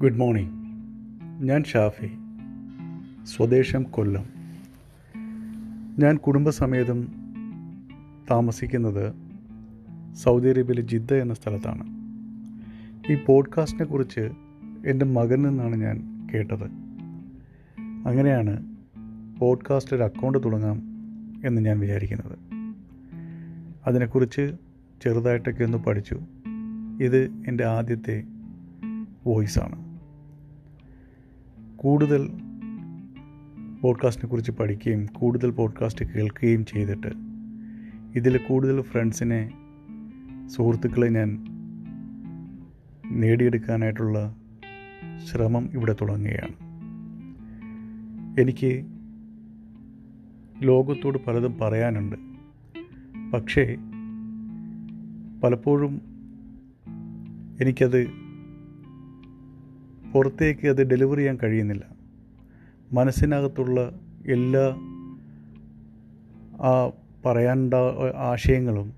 Good morning ഞാൻ ഷാഫി സ്വദേശം കൊല്ലം. ഞാൻ കുടുംബസമേതം താമസിക്കുന്നത് സൗദി അറേബ്യയിലെ ജിദ്ദ എന്ന സ്ഥലത്താണ്. ഈ പോഡ്കാസ്റ്റിനെ കുറിച്ച് എന്റെ മകനിൽ നിന്നാണ് ഞാൻ കേട്ടത്. അങ്ങനെയാണ് പോഡ്കാസ്റ്റ് ഒരു അക്കൗണ്ട് തുടങ്ങാം എന്ന് ഞാൻ വിചാരിക്കുന്നത്. അതിനെക്കുറിച്ച് ചെറുതായിട്ടൊക്കെ ഒന്ന് പഠിച്ചു. ഇത് എന്റെ ആദ്യത്തെ വോയിസാണ്. കൂടുതൽ പോഡ്കാസ്റ്റിനെ കുറിച്ച് പഠിക്കുകയും കൂടുതൽ പോഡ്കാസ്റ്റ് കേൾക്കുകയും ചെയ്തിട്ട് ഇതിൽ കൂടുതൽ ഫ്രണ്ട്സിനെ സുഹൃത്തുക്കളെ ഞാൻ നേടിയെടുക്കാനായിട്ടുള്ള ശ്രമം ഇവിടെ തുടങ്ങുകയാണ്. എനിക്ക് ലോകത്തോട് പലതും പറയാനുണ്ട്. പക്ഷേ പലപ്പോഴും എനിക്കത് പുറത്തേക്ക് അത് ഡെലിവർ ചെയ്യാൻ കഴിയുന്നില്ല. മനസ്സിനകത്തുള്ള എല്ലാ ആ പറയാനുണ്ട ആശയങ്ങളും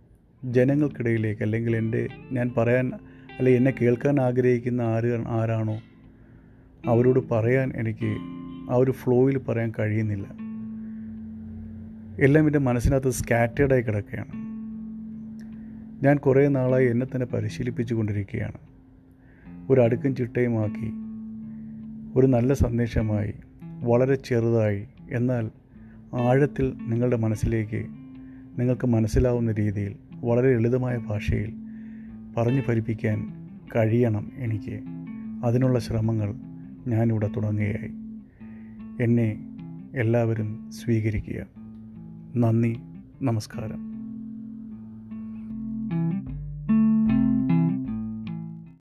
ജനങ്ങൾക്കിടയിലേക്ക് അല്ലെങ്കിൽ എന്റെ ഞാൻ പറയാൻ അല്ലെങ്കിൽ എന്നെ കേൾക്കാൻ ആഗ്രഹിക്കുന്ന ആര് ആരാണോ അവരോട് പറയാൻ എനിക്ക് ആ ഒരു ഫ്ലോയിൽ പറയാൻ കഴിയുന്നില്ല. എല്ലാം എന്റെ മനസ്സിനകത്ത് സ്കാറ്റേഡായി കിടക്കുകയാണ്. ഞാൻ കുറേ നാളായി എന്നെ തന്നെ പരിശീലിപ്പിച്ചു കൊണ്ടിരിക്കുകയാണ് ഒരു അടുക്കും ചിട്ടയുമാക്കി ഒരു നല്ല സന്ദേശമായി വളരെ ചെറുതായി എന്നാൽ ആഴത്തിൽ നിങ്ങളുടെ മനസ്സിലേക്ക് നിങ്ങൾക്ക് മനസ്സിലാവുന്ന രീതിയിൽ വളരെ ലളിതമായ ഭാഷയിൽ പറഞ്ഞു ഫലിപ്പിക്കാൻ കഴിയണം എനിക്ക്. അതിനുള്ള ശ്രമങ്ങൾ ഞാനിവിടെ തുടങ്ങുകയായി. എന്നെ എല്ലാവരും സ്വീകരിക്കുക. നന്ദി നമസ്കാരം.